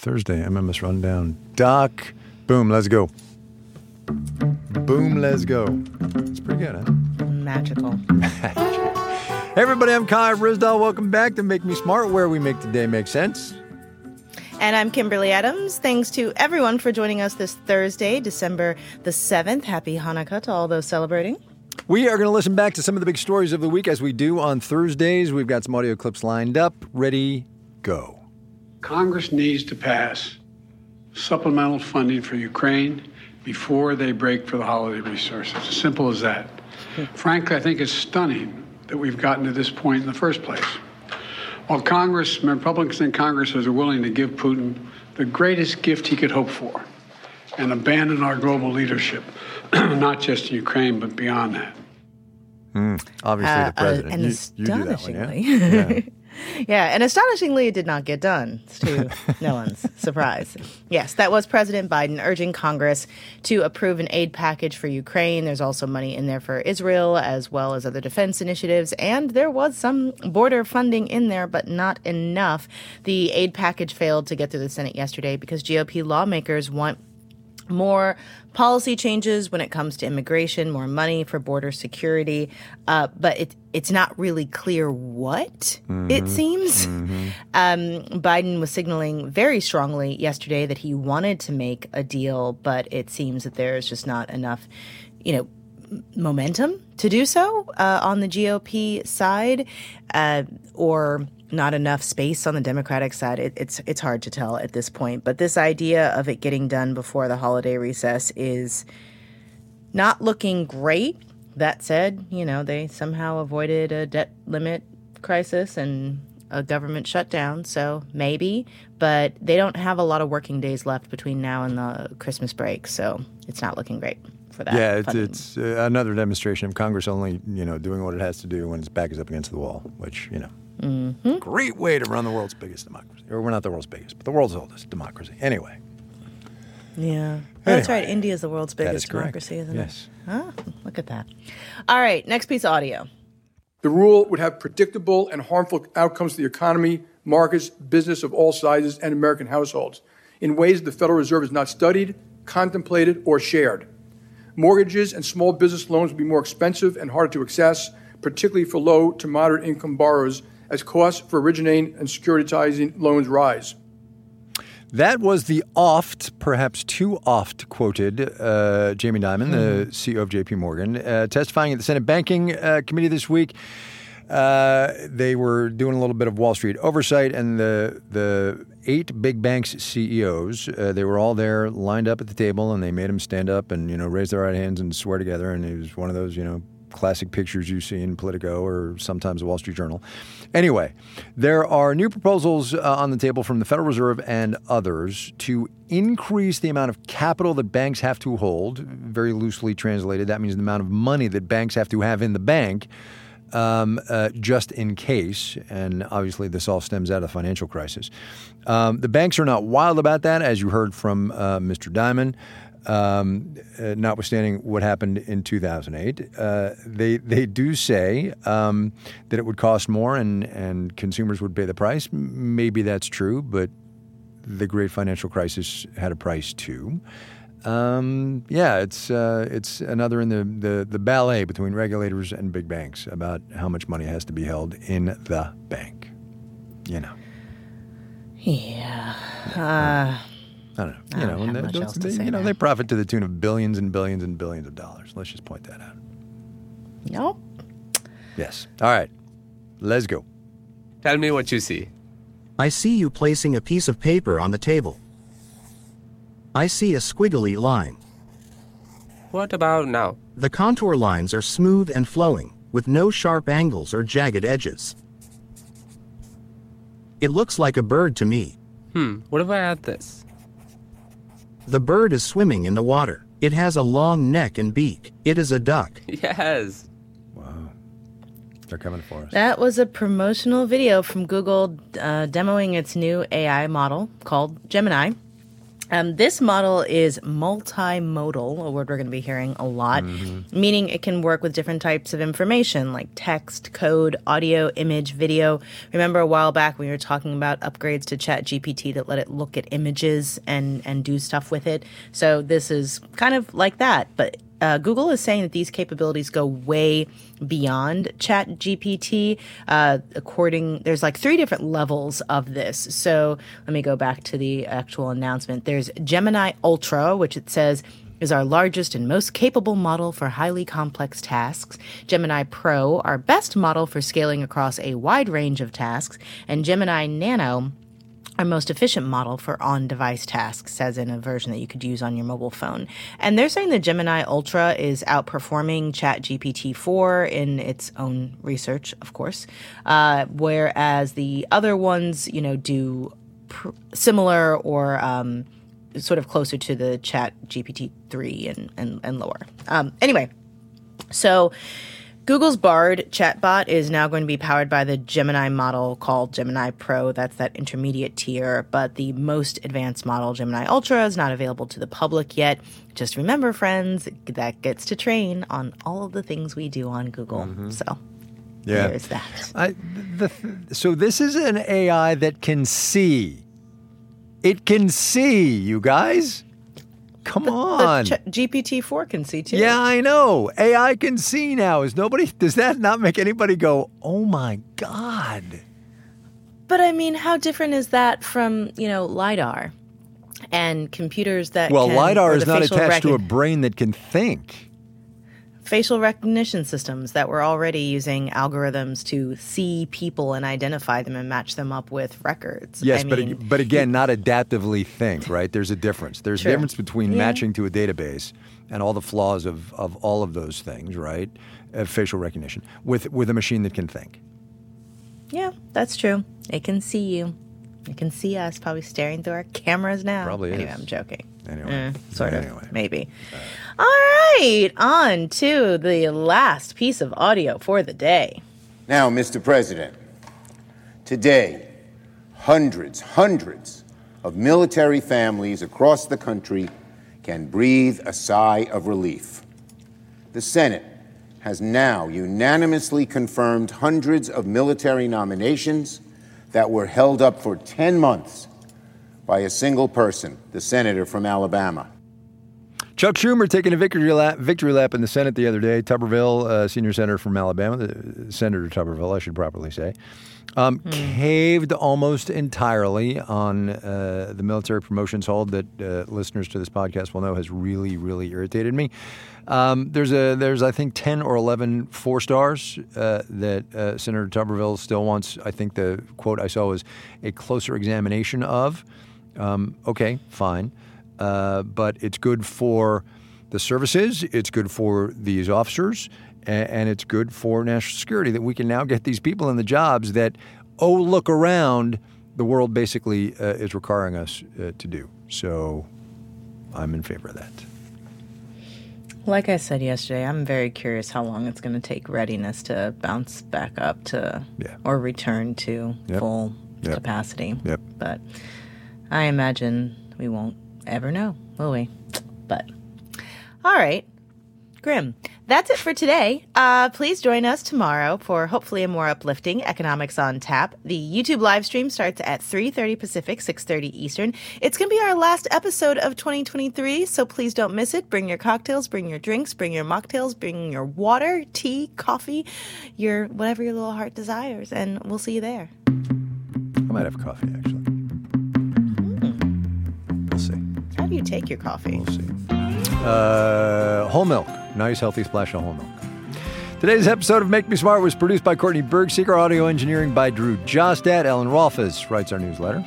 Thursday, MMS Rundown. Doc, boom, let's go. Boom, let's go. It's pretty good, huh? Magical. Hey, everybody, I'm Kai Ryssdal. Welcome back to Make Me Smart, where we make today make sense. And I'm Kimberly Adams. Thanks to everyone for joining us this Thursday, December the 7th. Happy Hanukkah to all those celebrating. We are going to listen back to some of the big stories of the week as we do on Thursdays. We've got some audio clips lined up. Ready, go. Congress needs to pass supplemental funding for Ukraine before they break for the holiday resources. Simple as that. Frankly, I think it's stunning that we've gotten to this point in the first place. While Congress, Republicans in Congress are willing to give Putin the greatest gift he could hope for and abandon our global leadership, not just in Ukraine, but beyond that. Obviously, Uh, the president. uh, and You- you do that one, yeah? astonishingly. Yeah. Yeah, and astonishingly, it did not get done, to no one's surprise. Yes, that was President Biden urging Congress to approve an aid package for Ukraine. There's also money in there for Israel, as well as other defense initiatives. And there was some border funding in there, but not enough. The aid package failed to get through the Senate yesterday because GOP lawmakers want more policy changes when it comes to immigration, more money for border security, uh, but it, it's not really clear what it seems. Um, Biden was signaling very strongly yesterday that he wanted to make a deal, but it seems that there's just not enough, you know, momentum to do so uh, on the GOP side, uh, or not enough space on the Democratic side. It, it's it's hard to tell at this point. But this idea of it getting done before the holiday recess is not looking great. That said, you know they somehow avoided a debt limit crisis and a government shutdown, so maybe. But they don't have a lot of working days left between now and the Christmas break, so it's not looking great for that. Yeah, it's, it's uh, another demonstration of Congress only, you know, doing what it has to do when its back is up against the wall, which, you know, Mm-hmm. great way to run the world's biggest democracy. Or we're not the world's biggest, but the world's oldest democracy. Anyway, Yeah. That's right. India is the world's biggest is democracy, isn't yes. it? Ah, look at that. All right, next piece of audio. The rule would have predictable and harmful outcomes to the economy, markets, business of all sizes, and American households in ways the Federal Reserve has not studied, contemplated, or shared. Mortgages and small business loans would be more expensive and harder to access, particularly for low to moderate income borrowers, as costs for originating and securitizing loans rise. That was the oft, perhaps too oft quoted uh, Jamie Dimon, the CEO of JP Morgan, uh, testifying at the Senate Banking uh, Committee this week. Uh, they were doing a little bit of Wall Street oversight, and the the eight big banks CEOs uh, they were all there, lined up at the table, and they made them stand up and you know raise their right hands and swear together. And it was one of those you know classic pictures you see in Politico or sometimes the Wall Street Journal. Anyway, there are new proposals uh, on the table from the Federal Reserve and others to increase the amount of capital that banks have to hold. Very loosely translated, that means the amount of money that banks have to have in the bank um, uh, just in case. And obviously, this all stems out of the financial crisis. Um, the banks are not wild about that, as you heard from uh, Mr. Dimon. Um, uh, notwithstanding what happened in 2008, uh, they they do say um, that it would cost more and and consumers would pay the price. Maybe that's true, but the great financial crisis had a price too. Um, yeah, it's uh, it's another in the, the, the ballet between regulators and big banks about how much money has to be held in the bank. You know, Yeah. I don't know. I you don't know, have and much they- else to they, say you know, there. they profit to the tune of billions and billions and billions of dollars. Let's just point that out. no. Yes. All right. Let's go. Tell me what you see. I see you placing a piece of paper on the table. I see a squiggly line. What about now? The contour lines are smooth and flowing, with no sharp angles or jagged edges. It looks like a bird to me. Hmm, what if I add this? The bird is swimming in the water. It has a long neck and beak. It is a duck. Yes. Wow. They're coming for us. That was a promotional video from Google uh, demoing its new AI model called Gemini. Um, this model is multimodal, a word we're going to be hearing a lot, meaning it can work with different types of information like text, code, audio, image, video. Remember a while back when we were talking about upgrades to ChatGPT that let it look at images and, and do stuff with it. So this is kind of like that, but uh, Google is saying that these capabilities go way beyond Chat GPT. Uh, according, there's like three different levels of this. So let me go back to the actual announcement. There's Gemini Ultra, which it says is our largest and most capable model for highly complex tasks. Gemini Pro, our best model for scaling across a wide range of tasks, and Gemini Nano our most efficient model for on device tasks, as in a version that you could use on your mobile phone. And they're saying the Gemini Ultra is outperforming ChatGPT 4 in its own research, of course, uh, whereas the other ones, you know, do pr- similar or um, sort of closer to the Chat GPT 3 and, and, and lower. Um, anyway, so Google's Bard chatbot is now going to be powered by the Gemini model called Gemini Pro. That's that intermediate tier, but the most advanced model, Gemini Ultra, is not available to the public yet. Just remember, friends, that gets to train on all of the things we do on Google. Mm-hmm. So Yeah. there's that. I, the, so this is an AI that can see. It can see, you guys. Come on. Ch- GPT 4 can see too. yeah, I know. AI can see now. Is nobody? Does that not make anybody go, "Oh my god"? But I mean, how different is that from, you know, LiDAR and computers that Well, can, lidar is the not attached to a brain that can think. Facial recognition systems that were already using algorithms to see people and identify them and match them up with records. Yes, I but mean, but again, not adaptively think. Right? There's a difference. There's a difference between Yeah. matching to a database and all the flaws of of all of those things. Right? Uh, facial recognition with with a machine that can think. yeah, that's true. It can see you. It can see us probably staring through our cameras now. Probably Anyway, is. I'm joking. Anyway. Eh, sort Anyway. of. Maybe. All right, on to the last piece of audio for the day. Now, Mr. President, today, hundreds, hundreds of military families across the country can breathe a sigh of relief. The Senate has now unanimously confirmed hundreds of military nominations that were held up for 10 months by a single person, the senator from Alabama. Chuck Schumer taking a victory lap, victory lap in the Senate the other day. Tuberville, uh, senior senator from Alabama, the, Senator Tuberville, I should properly say, um, caved almost entirely on uh, the military promotions hold that uh, listeners to this podcast will know has really, really irritated me. Um, there's a there's I think ten or 11 four stars uh, that uh, Senator Tuberville still wants. I think the quote I saw was a closer examination of. Um, okay, fine. Uh, but it's good for the services, it's good for these officers, and, and it's good for national security that we can now get these people in the jobs that, oh, look around, the world basically uh, is requiring us uh, to do. So I'm in favor of that. Like I said yesterday, I'm very curious how long it's going to take readiness to bounce back up to Yeah. or return to Yep. full Yep. capacity. Yep. But I imagine we won't ever know, will we? But all right, Grim. That's it for today. Uh, please join us tomorrow for hopefully a more uplifting Economics on Tap. The YouTube live stream starts at 3.30 Pacific, 6.30 Eastern. It's going to be our last episode of 2023, so please don't miss it. Bring your cocktails, bring your drinks, bring your mocktails, bring your water, tea, coffee, your whatever your little heart desires, and we'll see you there. I might have coffee, actually. Do you take your coffee? We'll see. Uh, whole milk. Nice, healthy splash of whole milk. Today's episode of Make Me Smart was produced by Courtney Bergsieker, audio engineering by Drew Jostad. Ellen Rolfes writes our newsletter.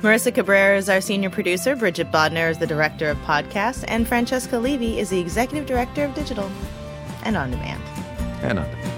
Marissa Cabrera is our senior producer. Bridget Bodnar is the director of podcasts. And Francesca Levy is the executive director of digital and on demand. And on.